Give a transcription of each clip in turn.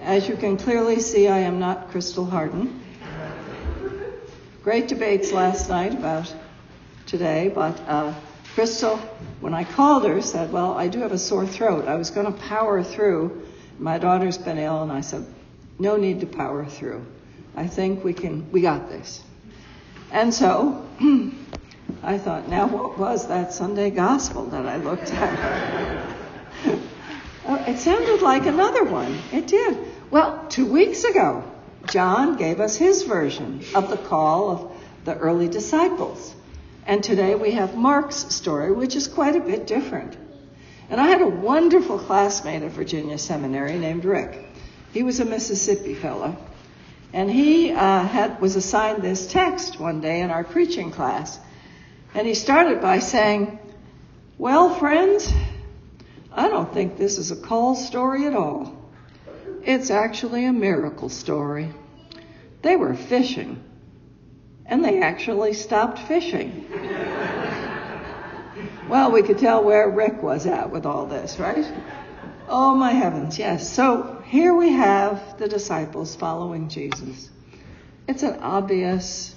As you can clearly see, I am not Crystal Harden. Great debates last night about today, but uh, Crystal, when I called her, said, Well, I do have a sore throat. I was going to power through. My daughter's been ill, and I said, No need to power through. I think we can, we got this. And so I thought, now what was that Sunday gospel that I looked at? It sounded like another one. It did. Well, two weeks ago, John gave us his version of the call of the early disciples. And today we have Mark's story, which is quite a bit different. And I had a wonderful classmate at Virginia Seminary named Rick. He was a Mississippi fellow. And he uh, had, was assigned this text one day in our preaching class. And he started by saying, Well, friends, I don't think this is a call story at all. It's actually a miracle story. They were fishing, and they actually stopped fishing. well, we could tell where Rick was at with all this, right? Oh, my heavens, yes. So here we have the disciples following Jesus. It's an obvious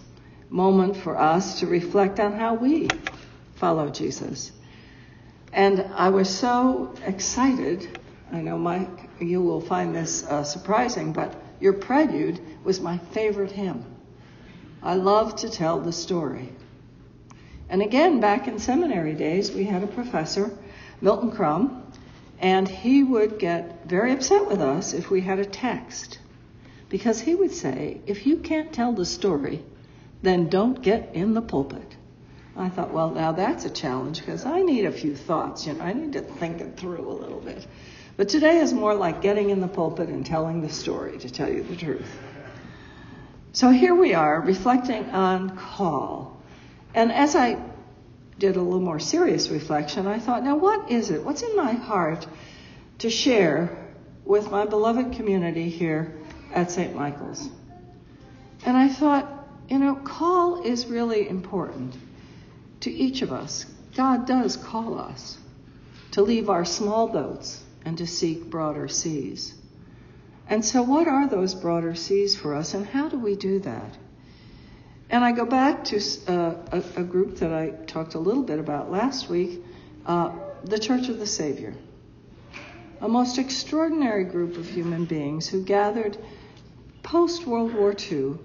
moment for us to reflect on how we follow Jesus. And I was so excited. I know, Mike, you will find this uh, surprising, but your prelude was my favorite hymn. I love to tell the story. And again, back in seminary days, we had a professor, Milton Crum, and he would get very upset with us if we had a text. Because he would say, if you can't tell the story, then don't get in the pulpit. I thought, well, now that's a challenge because I need a few thoughts. You know, I need to think it through a little bit. But today is more like getting in the pulpit and telling the story, to tell you the truth. So here we are, reflecting on call. And as I did a little more serious reflection, I thought, now what is it? What's in my heart to share with my beloved community here at St. Michael's? And I thought, you know, call is really important to each of us. God does call us to leave our small boats and to seek broader seas. And so, what are those broader seas for us, and how do we do that? And I go back to uh, a, a, group that I talked a little bit about last week uh, the Church of the Savior. A most extraordinary group of human beings who gathered post World War II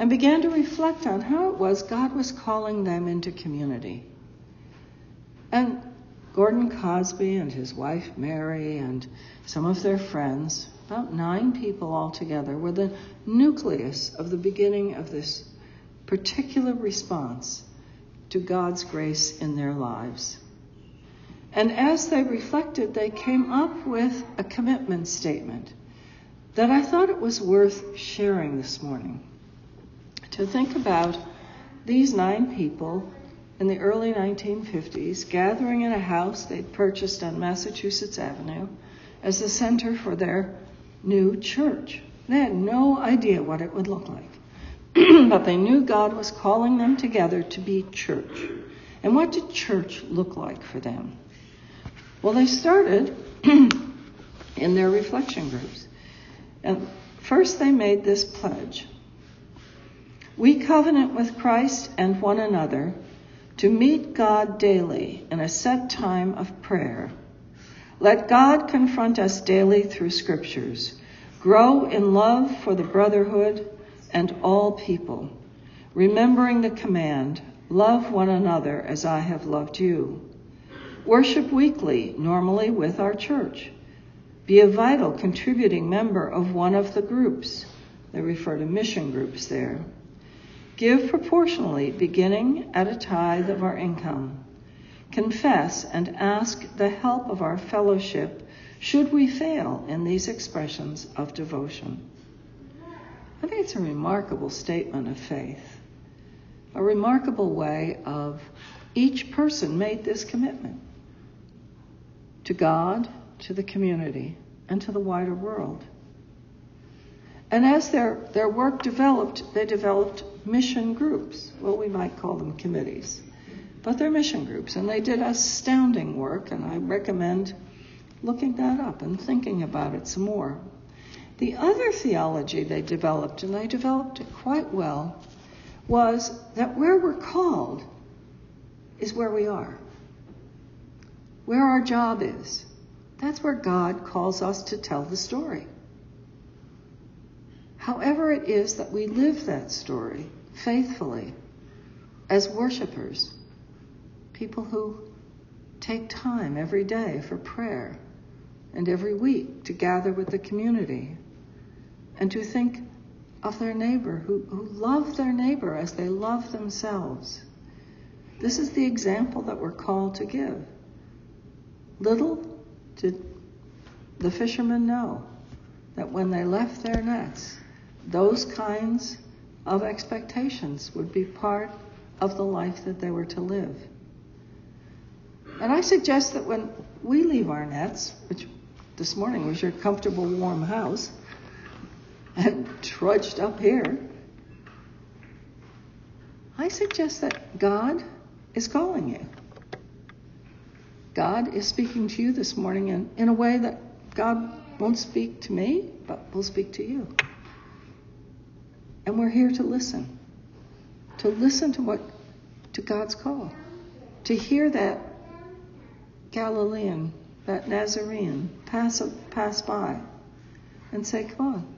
and began to reflect on how it was God was calling them into community. And Gordon Cosby and his wife Mary and some of their friends, about nine people altogether, were the nucleus of the beginning of this particular response to God's grace in their lives. And as they reflected, they came up with a commitment statement that I thought it was worth sharing this morning to think about these nine people in the early 1950s gathering in a house they'd purchased on Massachusetts Avenue as the center for their new church. They had no idea what it would look like, but they knew God was calling them together to be church. And what did church look like for them? Well, they started in their reflection groups. And first, they made this pledge we covenant with Christ and one another to meet God daily in a set time of prayer. Let God confront us daily through scriptures. Grow in love for the brotherhood and all people, remembering the command, love one another as I have loved you. Worship weekly, normally with our church. Be a vital contributing member of one of the groups. They refer to mission groups there. Give proportionally, beginning at a tithe of our income. Confess and ask the help of our fellowship should we fail in these expressions of devotion. I think it's a remarkable statement of faith, a remarkable way of each person made this commitment to God, to the community, and to the wider world. And as their, their work developed, they developed mission groups. Well, we might call them committees, but they're mission groups. And they did astounding work, and I recommend looking that up and thinking about it some more. The other theology they developed, and they developed it quite well, was that where we're called is where we are. Where our job is. That's where God calls us to tell the story. However, it is that we live that story faithfully as worshipers, people who take time every day for prayer and every week to gather with the community and to think of their neighbor, who, who love their neighbor as they love themselves. This is the example that we're called to give. Little did the fishermen know that when they left their nets, those kinds of expectations would be part of the life that they were to live. And I suggest that when we leave our nets, which this morning was your comfortable, warm house, and trudged up here, I suggest that God is calling you. God is speaking to you this morning in, in a way that God won't speak to me, but will speak to you. And we're here to listen. To listen to what to God's call. To hear that Galilean, that Nazarene pass pass by and say, Come on.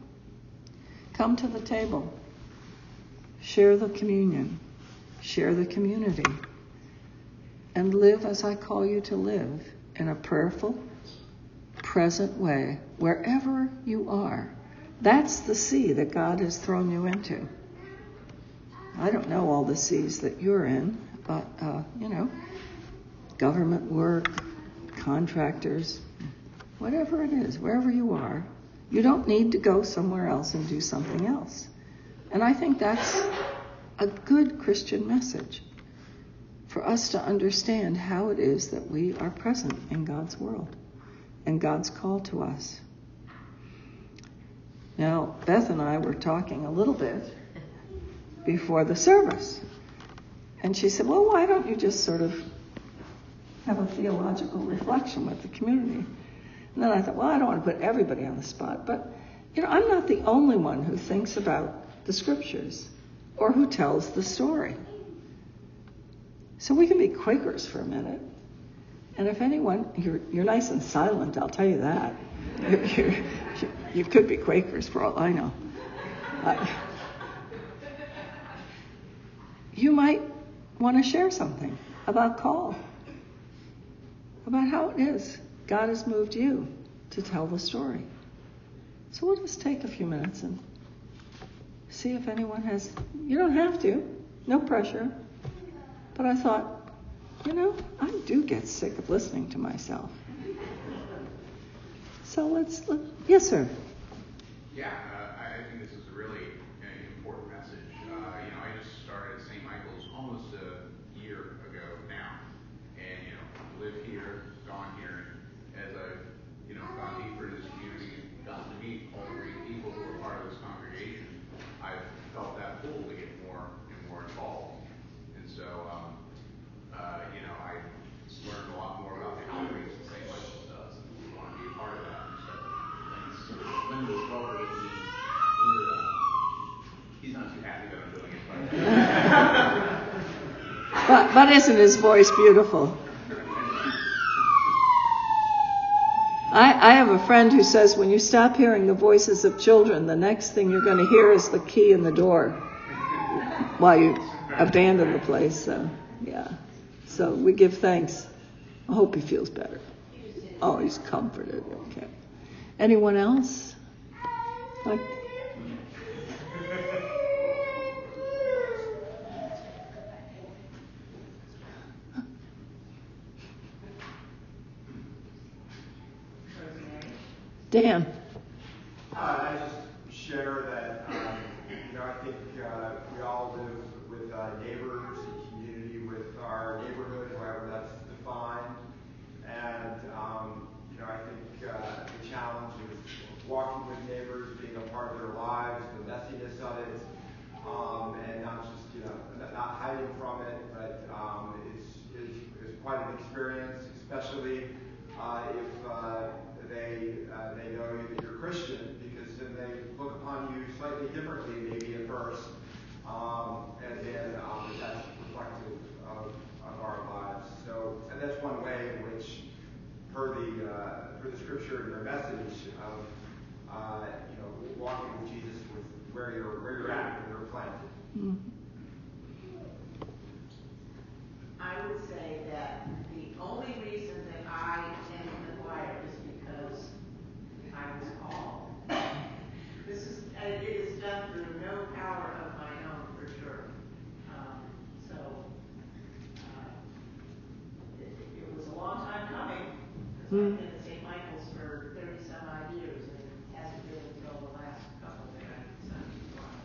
Come to the table. Share the communion. Share the community. And live as I call you to live in a prayerful, present way, wherever you are. That's the sea that God has thrown you into. I don't know all the seas that you're in, but, uh, you know, government work, contractors, whatever it is, wherever you are, you don't need to go somewhere else and do something else. And I think that's a good Christian message for us to understand how it is that we are present in God's world and God's call to us. Now, Beth and I were talking a little bit before the service. And she said, Well, why don't you just sort of have a theological reflection with the community? And then I thought, well, I don't want to put everybody on the spot, but you know, I'm not the only one who thinks about the scriptures or who tells the story. So we can be Quakers for a minute. And if anyone, you're, you're nice and silent, I'll tell you that. You're, you could be Quakers for all I know. Uh, you might want to share something about call, about how it is God has moved you to tell the story. So we'll just take a few minutes and see if anyone has. You don't have to, no pressure. But I thought, you know, I do get sick of listening to myself. So let's, let, yes, sir. Yeah, uh, I think this is a really uh, important message. Uh, you know, I just started at St. Michael's almost a year ago now, and you know, live here, gone here, and as I've you know gone deeper into this community, gotten to meet all the great people who are part of this congregation, I've felt that pull to get more and more involved. And so, um, uh, you know, I learned a lot more about the outreach that St. Michael's does, and we want to be a part of that. So, thanks. Linda's welcome with me into that. He's but. But, but isn't his voice beautiful? I, I have a friend who says when you stop hearing the voices of children, the next thing you're going to hear is the key in the door while you abandon the place. So, yeah. So we give thanks. I hope he feels better. Oh, he's comforted. Okay. Anyone else? Like, Dan. Uh, I just share that, um, you know, I think uh, we all live with uh, neighbors and community with our neighborhood, however that's defined. And, um, you know, I think uh, the challenge of walking with neighbors, being a part of their lives, the messiness of it, um, and not just, you know, not hiding from it, but um, it's, it's, it's quite an experience, especially uh, if uh, they uh, they know you that you're Christian, because then they look upon you slightly differently, maybe at first, um, and then um, that's reflective of, of our lives. So, and that's one way in which, per the uh, per the scripture and their message of uh, you know walking with Jesus with where you're where you're at, where you're planted. Mm. I would say that the only reason that I am in the choir is because I was called. This is, and it is done through no power of my own, for sure. Um, so, uh, it, it was a long time coming, because Hmm. I've been at St. Michael's for thirty some odd years, and it hasn't been until the last couple that I decided to join.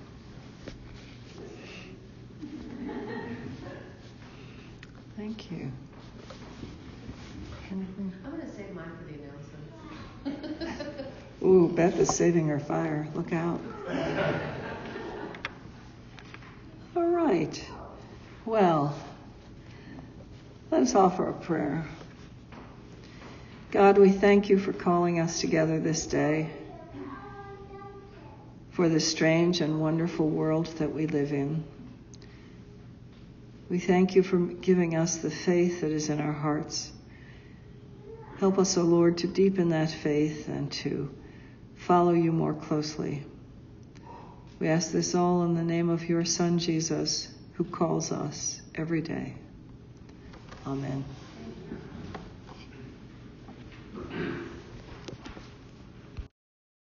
Thank you. Anything? I'm going to save mine for the announcements. Ooh, Beth is saving her fire. Look out. All right. Well, let us offer a prayer. God, we thank you for calling us together this day, for the strange and wonderful world that we live in. We thank you for giving us the faith that is in our hearts. Help us, O Lord, to deepen that faith and to follow you more closely. We ask this all in the name of your Son, Jesus, who calls us every day. Amen.